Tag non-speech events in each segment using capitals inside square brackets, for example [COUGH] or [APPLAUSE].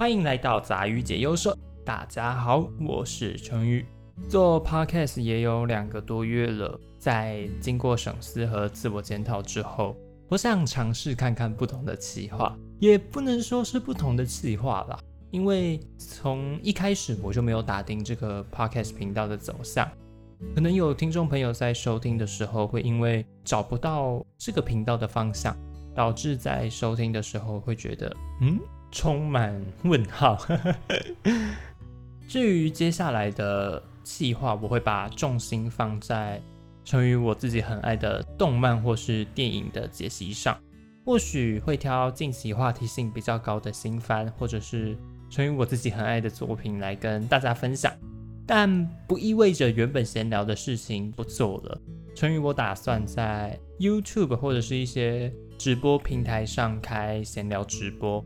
欢迎来到杂鱼解忧社。大家好，我是陈宇。做 podcast 也有两个多月了，在经过审思和自我检讨之后，我想尝试看看不同的企划，也不能说是不同的企划啦，因为从一开始我就没有打定这个 podcast 频道的走向。可能有听众朋友在收听的时候，会因为找不到这个频道的方向，导致在收听的时候会觉得，嗯，充满问号。[LAUGHS] 至于接下来的计划，我会把重心放在成于我自己很爱的动漫或是电影的解析上，或许会挑近期话题性比较高的新番，或者是成于我自己很爱的作品来跟大家分享。但不意味着原本闲聊的事情不做了。成于我打算在 YouTube 或者是一些直播平台上开闲聊直播。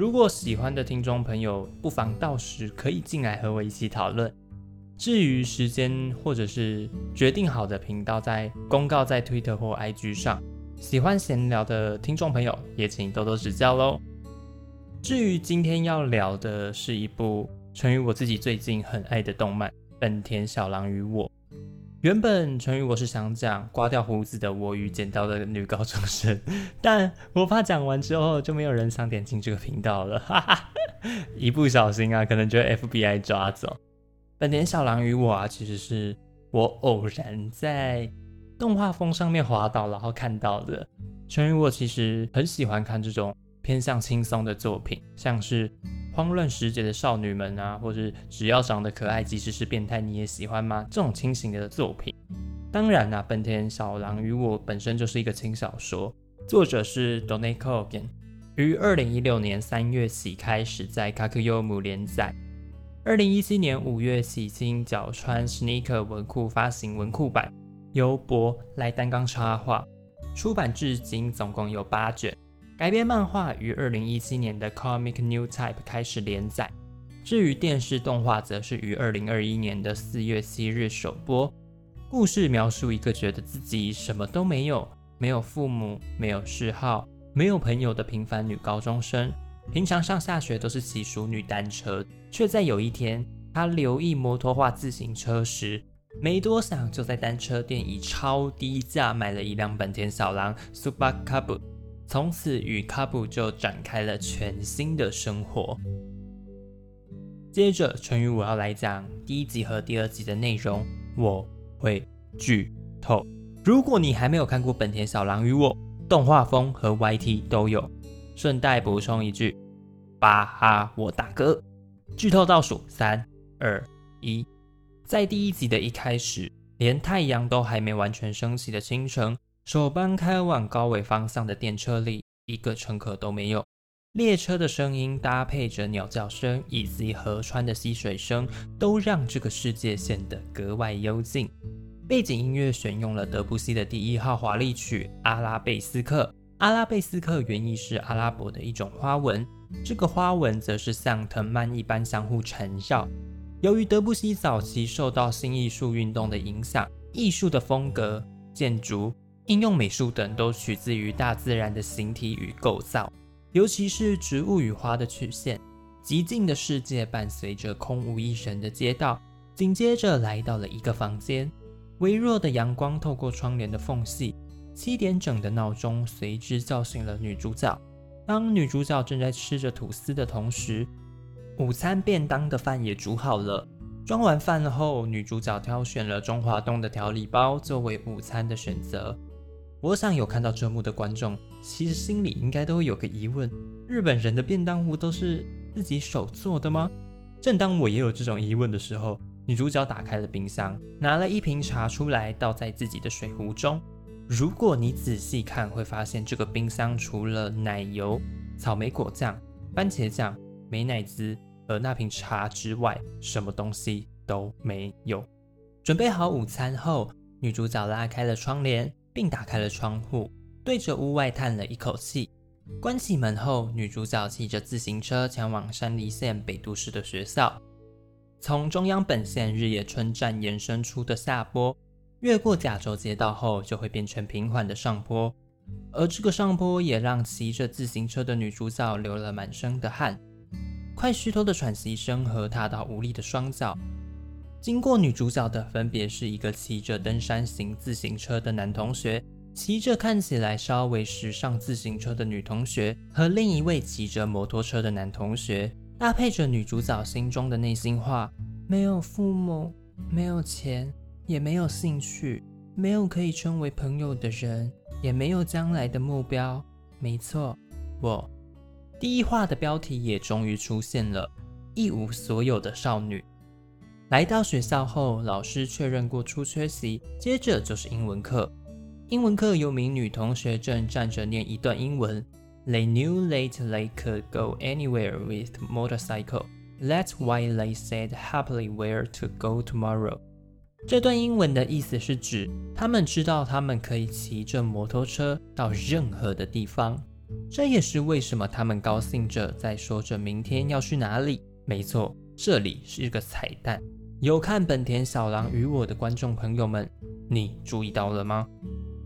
如果喜欢的听众朋友，不妨到时可以进来和我一起讨论。至于时间或者是决定好的频道，在公告在 Twitter 或 IG 上。喜欢闲聊的听众朋友，也请多多指教喽。至于今天要聊的是一部。成于我自己最近很爱的动漫《本田小狼与我》。原本成于我是想讲刮掉胡子的我与剪刀的女高中生，[LAUGHS] 但我怕讲完之后就没有人想点进这个频道了，哈哈！一不小心啊，可能就 FBI 抓走。《本田小狼与我》啊，其实是我偶然在动画风上面滑倒，然后看到的。成于我其实很喜欢看这种偏向轻松的作品，像是。慌乱时节的少女们啊，或是只要长得可爱，即使是变态你也喜欢吗？这种清醒的作品。当然啦，本田小狼与我本身就是一个轻小说，作者是 Donei Kogan，于二零一六年三月起开始在 Kakuyomu 连载，二零一七年五月起经角川 Sneaker 文库发行文库版，由博来担纲插画，出版至今总共有八卷。改编漫画于二零一七年的 Comic New Type 开始连载，至于电视动画则是于二零二一年的四月七日首播。故事描述一个觉得自己什么都没有，没有父母，没有嗜好，没有朋友的平凡女高中生。平常上下学都是骑淑女单车，却在有一天，她留意摩托化自行车时，没多想就在单车店以超低价买了一辆本田小狼 Super Cub。从此与卡布就展开了全新的生活。接着，陈宇我要来讲第一集和第二集的内容，我会剧透。如果你还没有看过《本田小狼与我》，动画风和 YT 都有。顺带补充一句，巴哈我大哥。剧透倒数三二一，在第一集的一开始，连太阳都还没完全升起的清晨。首班开往高尾方向的电车里，一个乘客都没有。列车的声音搭配着鸟叫声以及河川的溪水声，都让这个世界显得格外幽静。背景音乐选用了德布西的第一号华丽曲《阿拉贝斯克》。阿拉贝斯克原意是阿拉伯的一种花纹，这个花纹则是像藤蔓一般相互缠绕。由于德布西早期受到新艺术运动的影响，艺术的风格、建筑。应用美术等都取自于大自然的形体与构造，尤其是植物与花的曲线。极静的世界伴随着空无一人的街道，紧接着来到了一个房间。微弱的阳光透过窗帘的缝隙，七点整的闹钟随之叫醒了女主角。当女主角正在吃着吐司的同时，午餐便当的饭也煮好了。装完饭后，女主角挑选了中华东的调理包作为午餐的选择。我想有看到这幕的观众，其实心里应该都有个疑问：日本人的便当壶都是自己手做的吗？正当我也有这种疑问的时候，女主角打开了冰箱，拿了一瓶茶出来，倒在自己的水壶中。如果你仔细看，会发现这个冰箱除了奶油、草莓果酱、番茄酱、美乃滋和那瓶茶之外，什么东西都没有。准备好午餐后，女主角拉开了窗帘。并打开了窗户，对着屋外叹了一口气。关起门后，女主角骑着自行车前往山梨县北都市的学校。从中央本线日野村站延伸出的下坡，越过甲州街道后，就会变成平缓的上坡。而这个上坡也让骑着自行车的女主角流了满身的汗。快虚脱的喘息声和踏到无力的双脚。经过女主角的分别是一个骑着登山型自行车的男同学，骑着看起来稍微时尚自行车的女同学，和另一位骑着摩托车的男同学，搭配着女主角心中的内心话：没有父母，没有钱，也没有兴趣，没有可以称为朋友的人，也没有将来的目标。没错，我。第一话的标题也终于出现了，一无所有的少女。来到学校后，老师确认过出缺席，接着就是英文课。英文课有名女同学正站着念一段英文：They knew late they could go anywhere with motorcycle. That's why they said happily where to go tomorrow. 这段英文的意思是指他们知道他们可以骑着摩托车到任何的地方。这也是为什么他们高兴着在说着明天要去哪里。没错，这里是一个彩蛋。有看本田小狼与我的观众朋友们，你注意到了吗？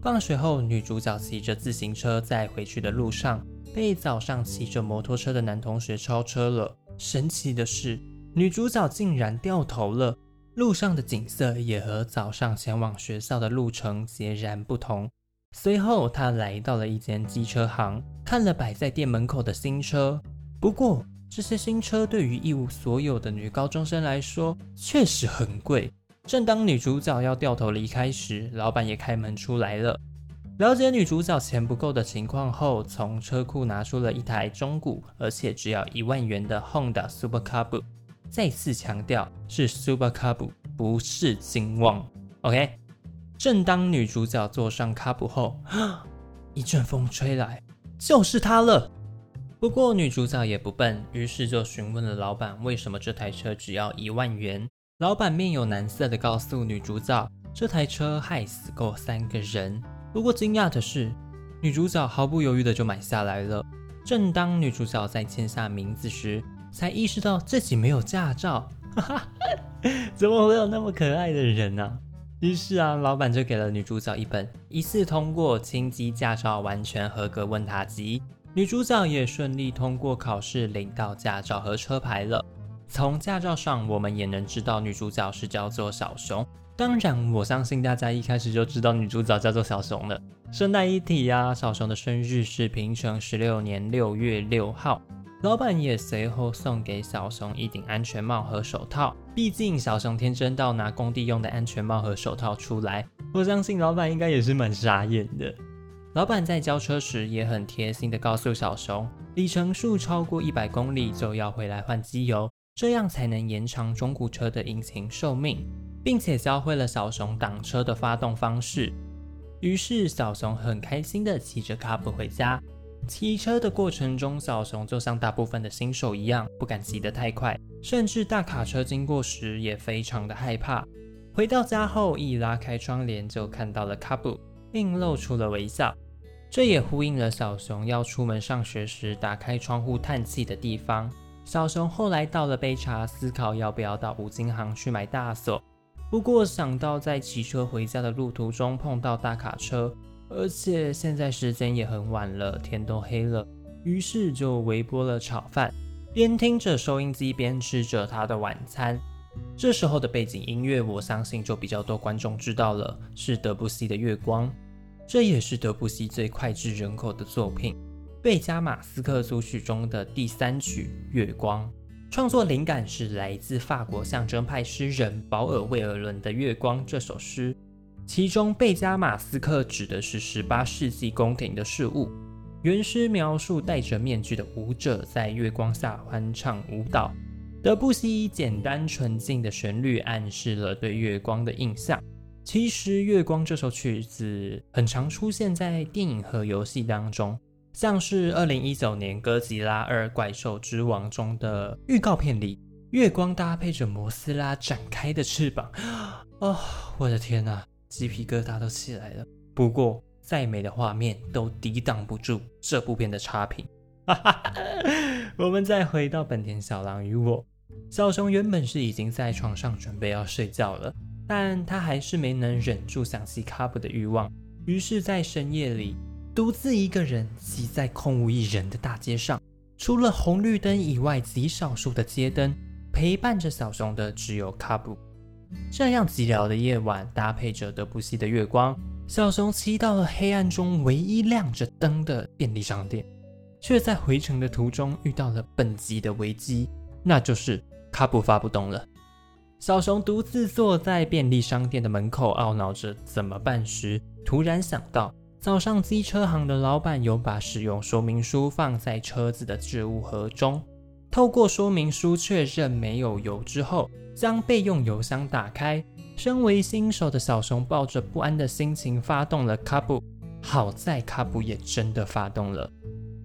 放学后，女主角骑着自行车在回去的路上，被早上骑着摩托车的男同学超车了。神奇的是，女主角竟然掉头了。路上的景色也和早上前往学校的路程截然不同。随后，他来到了一间机车行，看了摆在店门口的新车。不过，这些新车对于一无所有的女高中生来说确实很贵。正当女主角要掉头离开时，老板也开门出来了。了解女主角钱不够的情况后，从车库拿出了一台中古而且只要一万元的 Honda Super Cub，再次强调是 Super Cub，不是金旺。OK。正当女主角坐上 Cub 后，[GASPS] 一阵风吹来，就是它了。不过女主角也不笨，于是就询问了老板为什么这台车只要一万元。老板面有难色的告诉女主角，这台车害死过三个人。不过惊讶的是，女主角毫不犹豫的就买下来了。正当女主角在签下名字时，才意识到自己没有驾照。哈哈，怎么会有那么可爱的人呢？于是啊，老板就给了女主角一本一次通过轻机驾照完全合格问答集，女主角也顺利通过考试，领到驾照和车牌了。从驾照上，我们也能知道女主角是叫做小熊。当然，我相信大家一开始就知道女主角叫做小熊了。顺带一提呀，小熊的生日是平成十六年六月六号。老板也随后送给小熊一顶安全帽和手套，毕竟小熊天真到拿工地用的安全帽和手套出来，我相信老板应该也是蛮傻眼的。老板在交车时也很贴心的告诉小熊，里程数超过一百公里就要回来换机油，这样才能延长中古车的引擎寿命，并且教会了小熊挡车的发动方式。于是小熊很开心的骑着卡布回家。骑车的过程中，小熊就像大部分的新手一样，不敢骑得太快，甚至大卡车经过时也非常的害怕。回到家后，一拉开窗帘就看到了卡布，并露出了微笑。这也呼应了小熊要出门上学时打开窗户叹气的地方。小熊后来倒了杯茶，思考要不要到五金行去买大锁。不过想到在骑车回家的路途中碰到大卡车。而且现在时间也很晚了，天都黑了，于是就微波了炒饭，边听着收音机边吃着他的晚餐。这时候的背景音乐，我相信就比较多观众知道了，是德布西的《月光》，这也是德布西最脍炙人口的作品，贝加马斯克组曲中的第三曲《月光》。创作灵感是来自法国象征派诗人保尔·魏尔伦的《月光》这首诗。其中，贝加马斯克指的是十八世纪宫廷的事物。原诗描述戴着面具的舞者在月光下欢唱舞蹈。德布西简单纯净的旋律暗示了对月光的印象。其实，《月光》这首曲子很常出现在电影和游戏当中，像是二零一九年《哥吉拉二：怪兽之王》中的预告片里，月光搭配着摩斯拉展开的翅膀。[GASPS] 哦，我的天哪！鸡皮疙瘩都起来了。不过，再美的画面都抵挡不住这部片的差评。哈 [LAUGHS] 哈我们再回到本田小狼与我，小熊原本是已经在床上准备要睡觉了，但他还是没能忍住想吸卡布的欲望，于是，在深夜里独自一个人骑在空无一人的大街上，除了红绿灯以外，极少数的街灯陪伴着小熊的只有卡布。这样寂寥的夜晚，搭配着德布西的月光，小熊骑到了黑暗中唯一亮着灯的便利商店，却在回程的途中遇到了本集的危机，那就是卡布发不动了。小熊独自坐在便利商店的门口，懊恼着怎么办时，突然想到早上机车行的老板有把使用说明书放在车子的置物盒中，透过说明书确认没有油之后。将备用油箱打开，身为新手的小熊抱着不安的心情发动了卡布。好在卡布也真的发动了，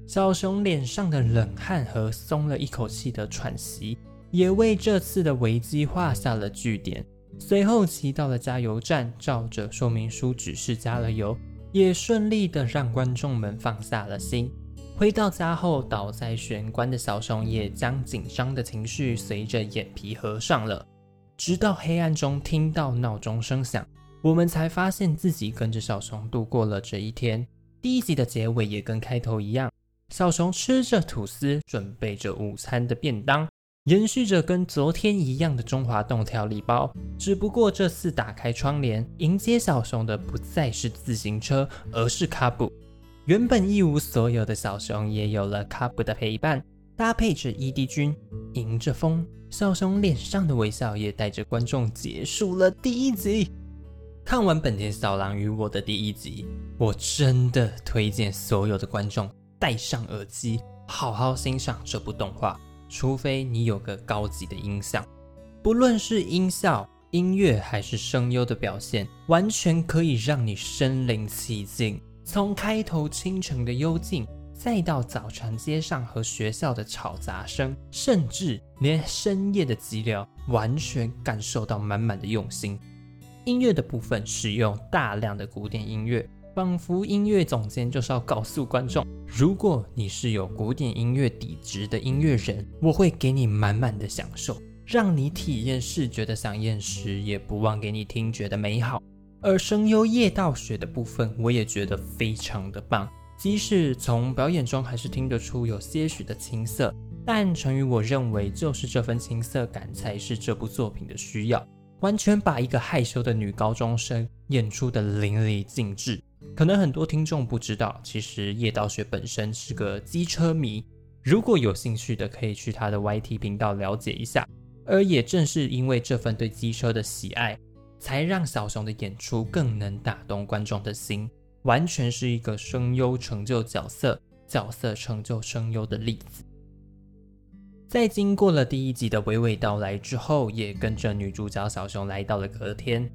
小熊脸上的冷汗和松了一口气的喘息，也为这次的危机画下了句点。随后骑到了加油站，照着说明书指示加了油，也顺利的让观众们放下了心。回到家后，倒在玄关的小熊也将紧张的情绪随着眼皮合上了。直到黑暗中听到闹钟声响，我们才发现自己跟着小熊度过了这一天。第一集的结尾也跟开头一样，小熊吃着吐司，准备着午餐的便当，延续着跟昨天一样的中华冻调理包。只不过这次打开窗帘迎接小熊的不再是自行车，而是卡布。原本一无所有的小熊也有了卡布的陪伴，搭配着 ED 君，迎着风，小熊脸上的微笑也带着观众结束了第一集。看完本田小狼与我的第一集，我真的推荐所有的观众戴上耳机，好好欣赏这部动画。除非你有个高级的音响，不论是音效、音乐还是声优的表现，完全可以让你身临其境。从开头清晨的幽静，再到早晨街上和学校的吵杂声，甚至连深夜的寂寥，完全感受到满满的用心。音乐的部分使用大量的古典音乐，仿佛音乐总监就是要告诉观众：如果你是有古典音乐底子的音乐人，我会给你满满的享受，让你体验视觉的响艳时，也不忘给你听觉的美好。而声优叶道雪的部分，我也觉得非常的棒。即使从表演中还是听得出有些许的青涩，但成于我认为，就是这份青涩感才是这部作品的需要。完全把一个害羞的女高中生演出的淋漓尽致。可能很多听众不知道，其实叶道雪本身是个机车迷。如果有兴趣的，可以去他的 YT 频道了解一下。而也正是因为这份对机车的喜爱。才让小熊的演出更能打动观众的心，完全是一个声优成就角色，角色成就声优的例子。在经过了第一集的娓娓道来之后，也跟着女主角小熊来到了隔天。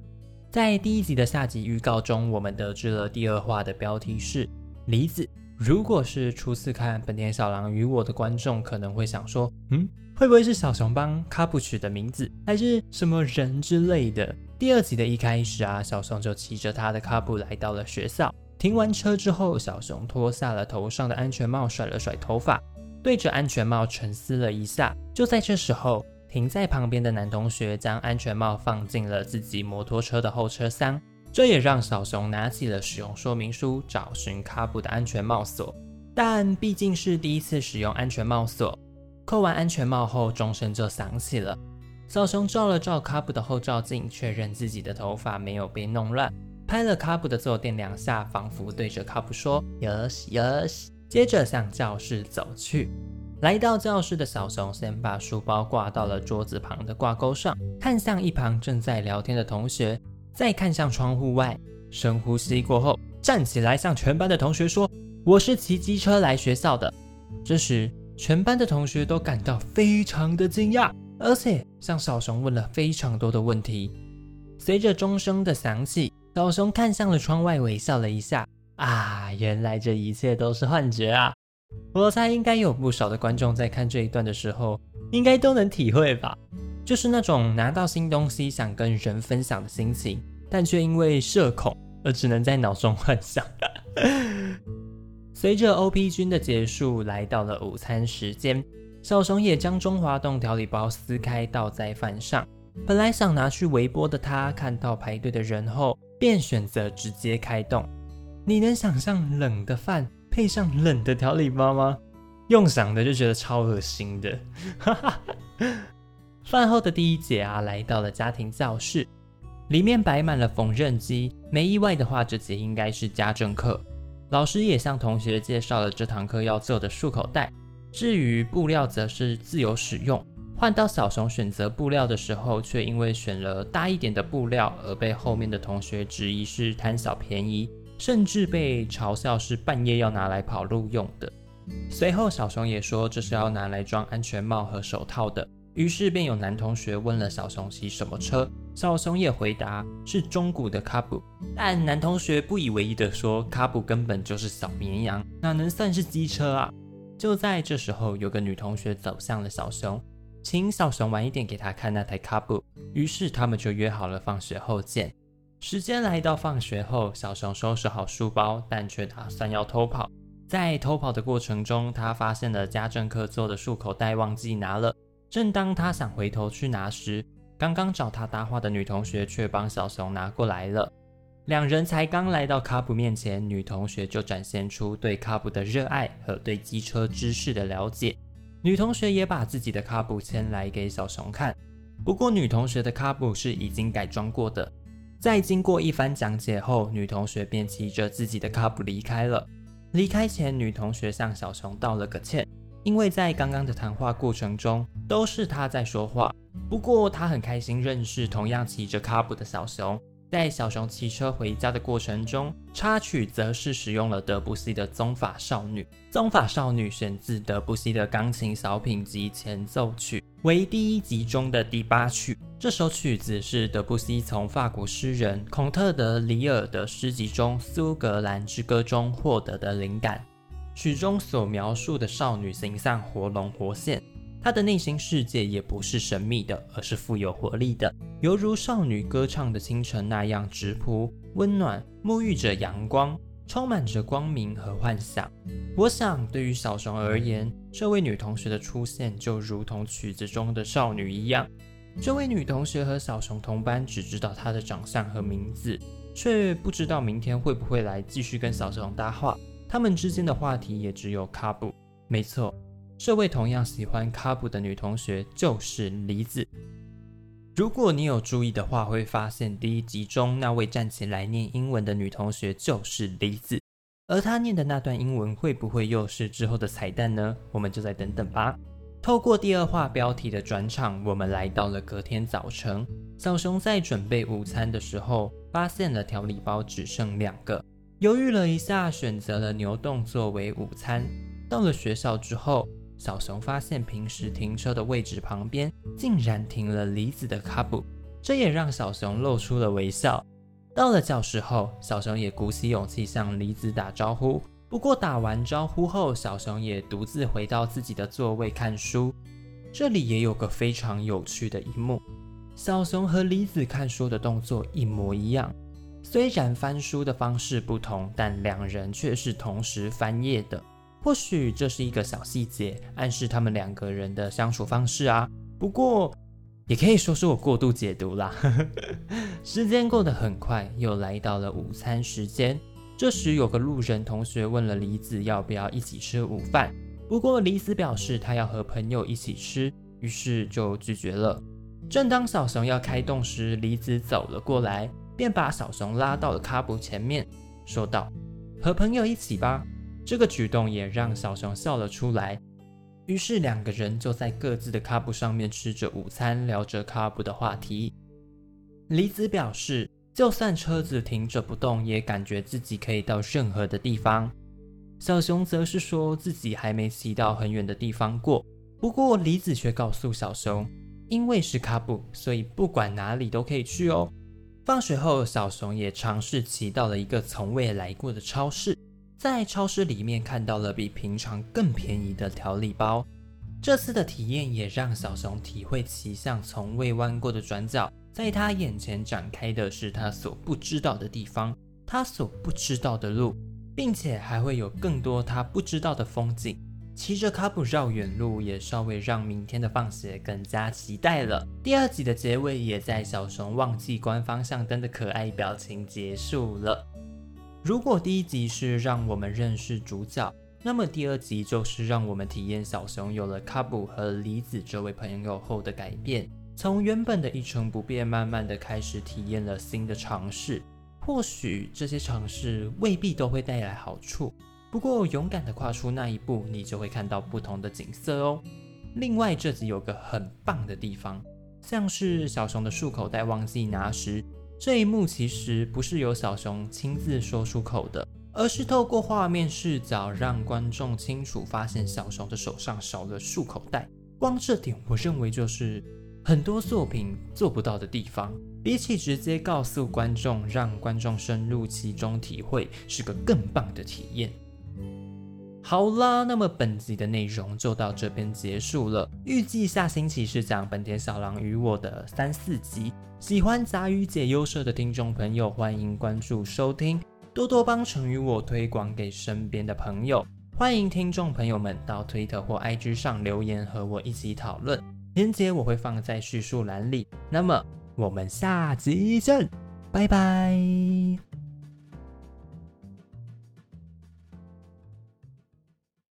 在第一集的下集预告中，我们得知了第二话的标题是梨子。如果是初次看《本田小狼与我》的观众，可能会想说，嗯，会不会是小熊帮卡布取的名字，还是什么人之类的？第二集的一开始啊，小熊就骑着他的卡布来到了学校。停完车之后，小熊脱下了头上的安全帽，甩了甩头发，对着安全帽沉思了一下。就在这时候，停在旁边的男同学将安全帽放进了自己摩托车的后车厢，这也让小熊拿起了使用说明书，找寻卡布的安全帽锁。但毕竟是第一次使用安全帽锁，扣完安全帽后，钟声就响起了。小熊照了照卡布的后照镜，确认自己的头发没有被弄乱，拍了卡布的坐垫两下，仿佛对着卡布说 “yes yes”，接着向教室走去。来到教室的小熊先把书包挂到了桌子旁的挂钩上，看向一旁正在聊天的同学，再看向窗户外，深呼吸过后，站起来向全班的同学说：“我是骑机车来学校的。”这时，全班的同学都感到非常的惊讶。而且向小熊问了非常多的问题。随着钟声的响起，小熊看向了窗外，微笑了一下。啊，原来这一切都是幻觉啊！我猜应该有不少的观众在看这一段的时候，应该都能体会吧。就是那种拿到新东西想跟人分享的心情，但却因为社恐而只能在脑中幻想。[LAUGHS] 随着 OP 君的结束，来到了午餐时间。小熊也将中华冻调理包撕开，倒在饭上。本来想拿去微波的他，看到排队的人后，便选择直接开动。你能想象冷的饭配上冷的调理包吗？用想的就觉得超恶心的。哈 [LAUGHS] 哈饭后的第一节啊，来到了家庭教室，里面摆满了缝纫机。没意外的话，这节应该是家政课。老师也向同学介绍了这堂课要做的束口袋。至于布料，则是自由使用。换到小熊选择布料的时候，却因为选了大一点的布料，而被后面的同学质疑是贪小便宜，甚至被嘲笑是半夜要拿来跑路用的。随后，小熊也说这是要拿来装安全帽和手套的。于是便有男同学问了小熊骑什么车，小熊也回答是中古的卡布，但男同学不以为意的说卡布根本就是小绵羊，哪能算是机车啊？就在这时候，有个女同学走向了小熊，请小熊晚一点给她看那台卡布。于是他们就约好了放学后见。时间来到放学后，小熊收拾好书包，但却打算要偷跑。在偷跑的过程中，他发现了家政课做的束口袋忘记拿了。正当他想回头去拿时，刚刚找他搭话的女同学却帮小熊拿过来了。两人才刚来到卡普面前，女同学就展现出对卡普的热爱和对机车知识的了解。女同学也把自己的卡普牵来给小熊看。不过，女同学的卡普是已经改装过的。在经过一番讲解后，女同学便骑着自己的卡普离开了。离开前，女同学向小熊道了个歉。因为在刚刚的谈话过程中，都是她在说话。不过她很开心认识同样骑着卡布的小熊。在小熊骑车回家的过程中，插曲则是使用了德布西的《宗法少女》。《宗法少女》选自德布西的钢琴小品及前奏曲，为第一集中的第八曲。这首曲子是德布西从法国诗人孔特德里尔的诗集中《苏格兰之歌》中获得的灵感。曲中所描述的少女形象活龙活现，她的内心世界也不是神秘的，而是富有活力的，犹如少女歌唱的清晨那样直朴、温暖，沐浴着阳光，充满着光明和幻想。我想，对于小熊而言，这位女同学的出现就如同曲子中的少女一样。这位女同学和小熊同班，只知道她的长相和名字，却不知道明天会不会来继续跟小熊搭话。他们之间的话题也只有卡布。没错，这位同样喜欢卡布的女同学就是梨子。如果你有注意的话，会发现第一集中那位站起来念英文的女同学就是梨子，而他念的那段英文会不会又是之后的彩蛋呢？我们就再等等吧。透过第二话标题的转场，我们来到了隔天早晨。小熊在准备午餐的时候，发现了调理包只剩两个。犹豫了一下，选择了牛洞作为午餐。到了学校之后，小熊发现平时停车的位置旁边竟然停了梨子的卡布，这也让小熊露出了微笑。到了教室后，小熊也鼓起勇气向梨子打招呼。不过打完招呼后，小熊也独自回到自己的座位看书。这里也有个非常有趣的一幕：小熊和梨子看书的动作一模一样。虽然翻书的方式不同，但两人却是同时翻页的。或许这是一个小细节，暗示他们两个人的相处方式啊。不过，也可以说是我过度解读啦。[LAUGHS] 时间过得很快，又来到了午餐时间。这时，有个路人同学问了梨子要不要一起吃午饭。不过，梨子表示他要和朋友一起吃，于是就拒绝了。正当小熊要开动时，梨子走了过来。便把小熊拉到了卡布前面，说道：“和朋友一起吧。”这个举动也让小熊笑了出来。于是两个人就在各自的卡布上面吃着午餐，聊着卡布的话题。梨子表示，就算车子停着不动，也感觉自己可以到任何的地方。小熊则是说自己还没骑到很远的地方过。不过梨子却告诉小熊，因为是卡布，所以不管哪里都可以去哦。放学后，小熊也尝试骑到了一个从未来过的超市，在超市里面看到了比平常更便宜的调理包。这次的体验也让小熊体会骑向从未弯过的转角，在他眼前展开的是他所不知道的地方，他所不知道的路，并且还会有更多他不知道的风景。骑着卡布绕远路，也稍微让明天的放学更加期待了。第二集的结尾也在小熊忘记关方向灯的可爱表情结束了。如果第一集是让我们认识主角，那么第二集就是让我们体验小熊有了卡布和梨子这位朋友后的改变，从原本的一成不变，慢慢的开始体验了新的尝试。或许这些尝试未必都会带来好处，不过勇敢的跨出那一步，你就会看到不同的景色哦。另外，这集有个很棒的地方，像是小熊的漱口袋忘记拿时，这一幕其实不是由小熊亲自说出口的。而是透过画面视角，让观众清楚发现小熊的手上少了束口袋。光这点，我认为就是很多作品做不到的地方。比起直接告诉观众，让观众深入其中体会，是个更棒的体验。好啦，那么本集的内容就到这边结束了。预计下星期是讲本田小狼与我的三四集。喜欢杂鱼解忧社的听众朋友，欢迎关注收听。多多帮成与我推广给身边的朋友，欢迎听众朋友们到推特或 IG 上留言和我一起讨论，链接我会放在叙述栏里。那么我们下集见，拜拜。